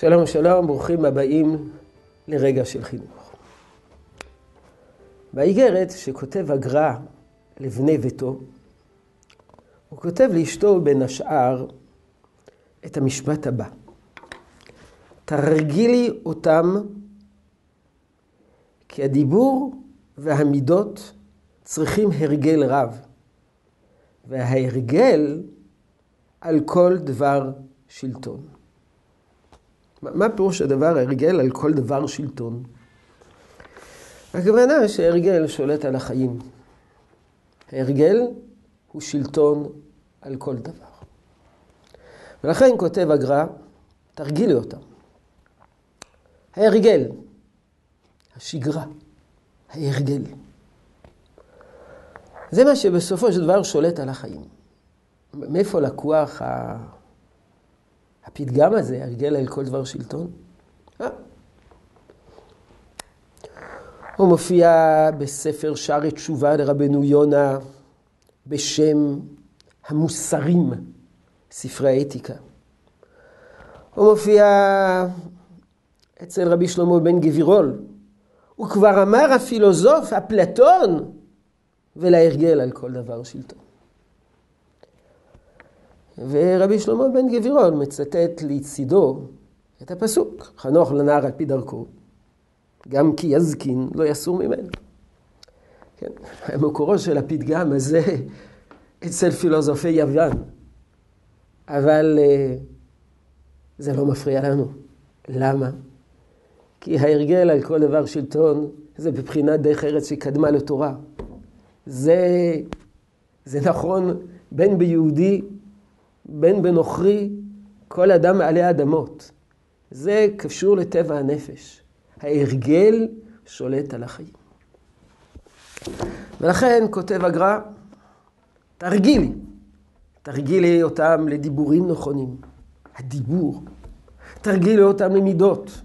שלום שלום, ברוכים הבאים לרגע של חינוך. באיגרת שכותב הגר"א לבני ביתו, הוא כותב לאשתו בין השאר את המשפט הבא: תרגילי אותם כי הדיבור והמידות צריכים הרגל רב, וההרגל על כל דבר שלטון. מה פירוש הדבר הרגל על כל דבר שלטון? הכוונה שהרגל שולט על החיים. הרגל הוא שלטון על כל דבר. ולכן כותב הגר"א, תרגילי אותם. ההרגל, השגרה, ההרגל. זה מה שבסופו של דבר שולט על החיים. מאיפה לקוח ה... הפתגם הזה, הרגל אל כל דבר שלטון? אה. הוא מופיע בספר שערי תשובה לרבנו יונה בשם המוסרים, ספרי האתיקה. הוא מופיע אצל רבי שלמה בן גבירול. הוא כבר אמר הפילוסוף, אפלטון, ולהרגל על כל דבר שלטון. ורבי שלמה בן גבירון מצטט לצידו את הפסוק, חנוך לנער על פי דרכו, גם כי יזקין לא יסור ממנו. כן, המקורו של הפתגם הזה אצל פילוסופי יוון, אבל אה, זה לא מפריע לנו. למה? כי ההרגל על כל דבר שלטון זה בבחינת דרך ארץ שקדמה לתורה. זה, זה נכון בין ביהודי בין בנוכרי, כל אדם מעלי אדמות. זה קשור לטבע הנפש. ההרגל שולט על החיים. ולכן כותב הגר"א, תרגילי. תרגילי אותם לדיבורים נכונים. הדיבור. תרגילי אותם למידות.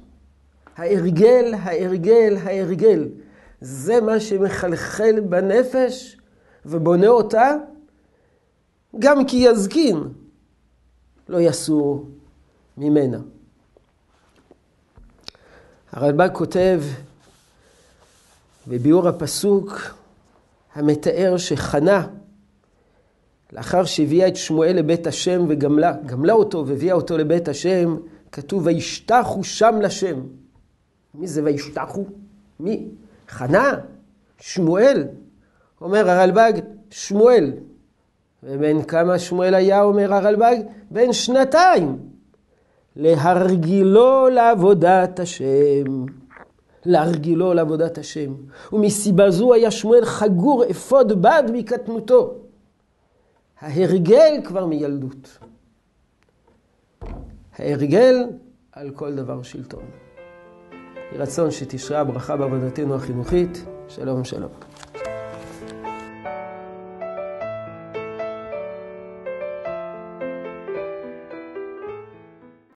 ההרגל, ההרגל, ההרגל. זה מה שמחלחל בנפש ובונה אותה, גם כי יזקין, לא יסור ממנה. הרלב"ג כותב בביאור הפסוק המתאר שחנה, לאחר שהביאה את שמואל לבית השם וגמלה, גמלה אותו והביאה אותו לבית השם, כתוב וישתחו שם לשם. מי זה וישתחו? מי? חנה? שמואל? אומר הרלב"ג, שמואל. ובן כמה שמואל היה, אומר הרלב"ג? בן שנתיים. להרגילו לעבודת השם. להרגילו לעבודת השם. ומסיבה זו היה שמואל חגור אפוד בד מקטנותו. ההרגל כבר מילדות. ההרגל על כל דבר שלטון. יהי רצון שתשרה ברכה בעבודתנו החינוכית. שלום שלום.